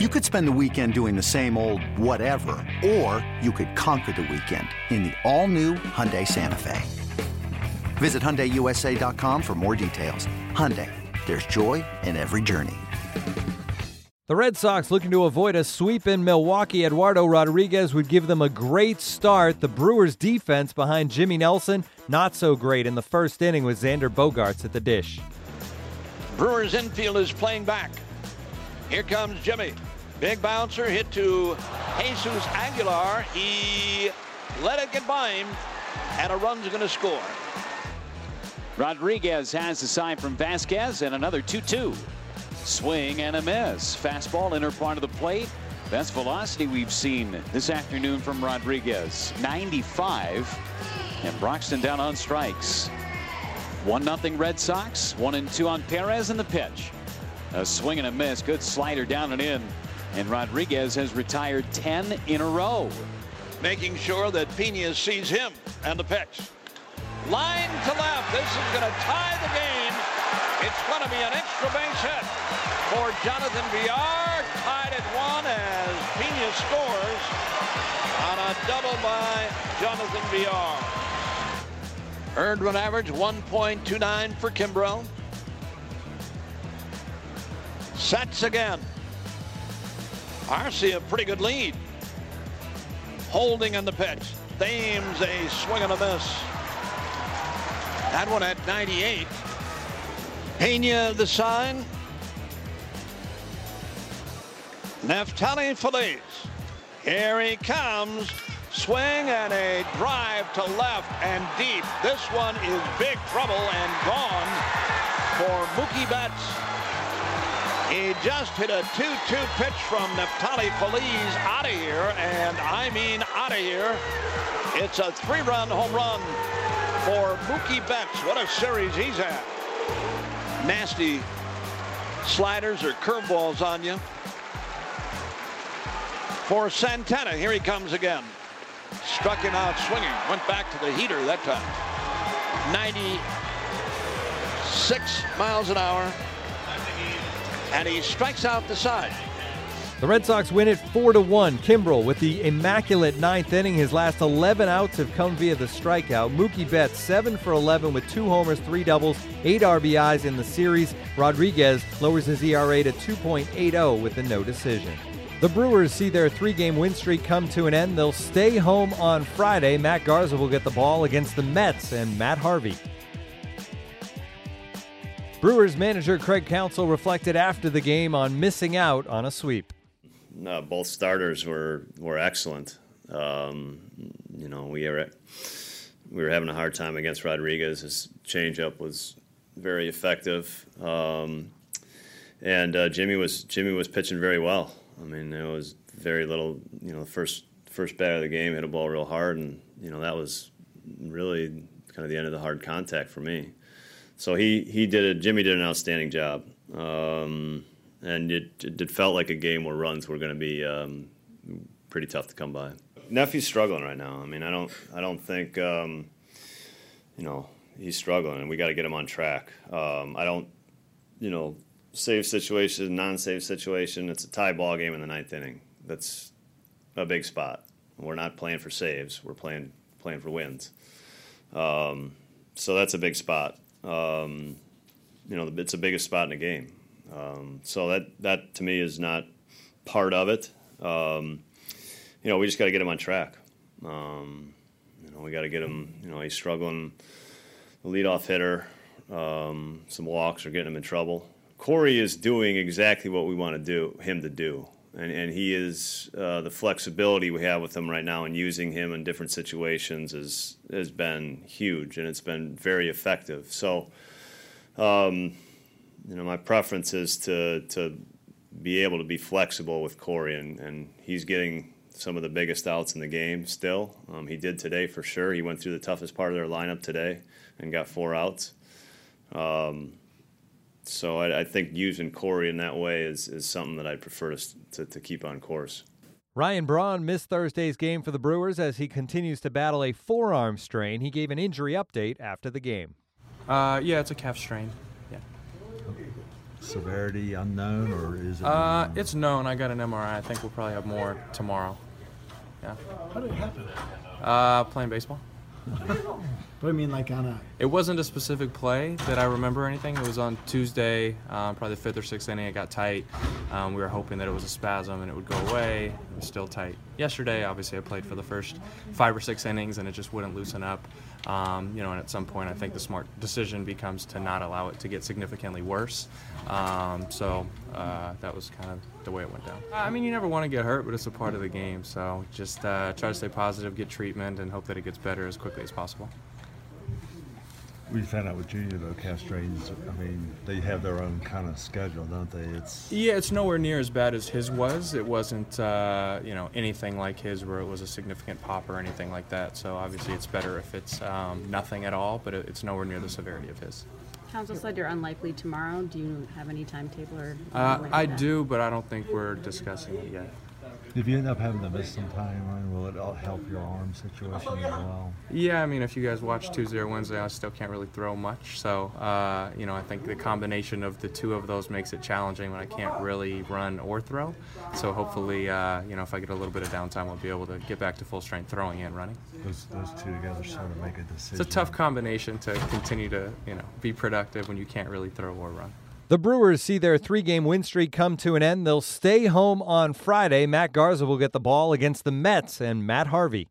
You could spend the weekend doing the same old whatever, or you could conquer the weekend in the all-new Hyundai Santa Fe. Visit HyundaiUSA.com for more details. Hyundai, there's joy in every journey. The Red Sox looking to avoid a sweep in Milwaukee. Eduardo Rodriguez would give them a great start. The Brewers' defense behind Jimmy Nelson, not so great in the first inning with Xander Bogaerts at the dish. Brewers infield is playing back. Here comes Jimmy. Big bouncer hit to Jesus Aguilar. He let it get by him, and a run's going to score. Rodriguez has the sign from Vazquez and another 2-2. Swing and a miss. Fastball inner part of the plate. Best velocity we've seen this afternoon from Rodriguez. 95. And Broxton down on strikes. 1-0 Red Sox. 1 and 2 on Perez in the pitch. A swing and a miss. Good slider down and in. And Rodriguez has retired 10 in a row. Making sure that Pena sees him and the pitch. Line to left. This is going to tie the game. It's going to be an extra base hit for Jonathan Villar. Tied at one as Pena scores on a double by Jonathan Villar. Earned run average 1.29 for Kimbrel. Sets again. Arcia a pretty good lead. Holding on the pitch. Thames a swing and a miss. That one at 98. Pena the sign. Neftali Feliz. Here he comes. Swing and a drive to left and deep. This one is big trouble and gone for Mookie Betts. He just hit a 2-2 pitch from Neftali Feliz out of here, and I mean out of here. It's a three-run home run for Mookie Betts. What a series he's had. Nasty sliders or curveballs on you. For Santana, here he comes again. Struck him out swinging. Went back to the heater that time. 96 miles an hour. And he strikes out the side. The Red Sox win it 4 to 1. Kimbrel with the immaculate ninth inning. His last 11 outs have come via the strikeout. Mookie Betts 7 for 11 with two homers, three doubles, eight RBIs in the series. Rodriguez lowers his ERA to 2.80 with a no decision. The Brewers see their three game win streak come to an end. They'll stay home on Friday. Matt Garza will get the ball against the Mets and Matt Harvey. Brewers manager Craig Counsell reflected after the game on missing out on a sweep. Both starters were were excellent. Um, you know, we were we were having a hard time against Rodriguez. His changeup was very effective, um, and uh, Jimmy was Jimmy was pitching very well. I mean, there was very little. You know, the first first bat of the game hit a ball real hard, and you know that was really kind of the end of the hard contact for me. So he he did it. Jimmy did an outstanding job. Um, and it, it felt like a game where runs were going to be um, pretty tough to come by. Nephew's struggling right now. I mean, I don't, I don't think, um, you know, he's struggling, and we got to get him on track. Um, I don't, you know, save situation, non-save situation. It's a tie ball game in the ninth inning. That's a big spot. We're not playing for saves. We're playing playing for wins. Um, so that's a big spot. Um, you know, it's the biggest spot in the game. Um, so that that to me is not part of it. Um, you know, we just got to get him on track. Um, you know, we got to get him. You know, he's struggling. The leadoff hitter, um, some walks are getting him in trouble. Corey is doing exactly what we want to do him to do, and and he is uh, the flexibility we have with him right now and using him in different situations is has been huge and it's been very effective. So. Um, you know, my preference is to to be able to be flexible with Corey, and, and he's getting some of the biggest outs in the game still. Um, he did today for sure. He went through the toughest part of their lineup today and got four outs. Um, so I, I, think using Corey in that way is, is something that I'd prefer to, to, to keep on course. Ryan Braun missed Thursday's game for the Brewers as he continues to battle a forearm strain. He gave an injury update after the game. Uh, yeah, it's a calf strain. Yeah. Severity unknown, or is it? Uh, it's known. I got an MRI. I think we'll probably have more tomorrow. Yeah. How did it happen? Uh, playing baseball. But I mean, like on a. It wasn't a specific play that I remember or anything. It was on Tuesday, um, probably the fifth or sixth inning. It got tight. Um, we were hoping that it was a spasm and it would go away. Still tight. Yesterday, obviously, I played for the first five or six innings and it just wouldn't loosen up. Um, you know, and at some point, I think the smart decision becomes to not allow it to get significantly worse. Um, so uh, that was kind of the way it went down. I mean, you never want to get hurt, but it's a part of the game. So just uh, try to stay positive, get treatment, and hope that it gets better as quickly as possible. We found out with Junior though, calf strains. I mean, they have their own kind of schedule, don't they? It's Yeah, it's nowhere near as bad as his was. It wasn't, uh, you know, anything like his where it was a significant pop or anything like that. So obviously, it's better if it's um, nothing at all, but it's nowhere near the severity of his. Counsell said you're unlikely tomorrow. Do you have any timetable or? Uh, I do, but I don't think we're discussing it yet. If you end up having to miss some time, will it all help your arm situation as well? Yeah, I mean, if you guys watch Tuesday or Wednesday, I still can't really throw much. So, uh, you know, I think the combination of the two of those makes it challenging when I can't really run or throw. So hopefully, uh, you know, if I get a little bit of downtime, I'll be able to get back to full strength throwing and running. Those those two together sort of make a decision. It's a tough combination to continue to, you know, be productive when you can't really throw or run. The Brewers see their three game win streak come to an end. They'll stay home on Friday. Matt Garza will get the ball against the Mets and Matt Harvey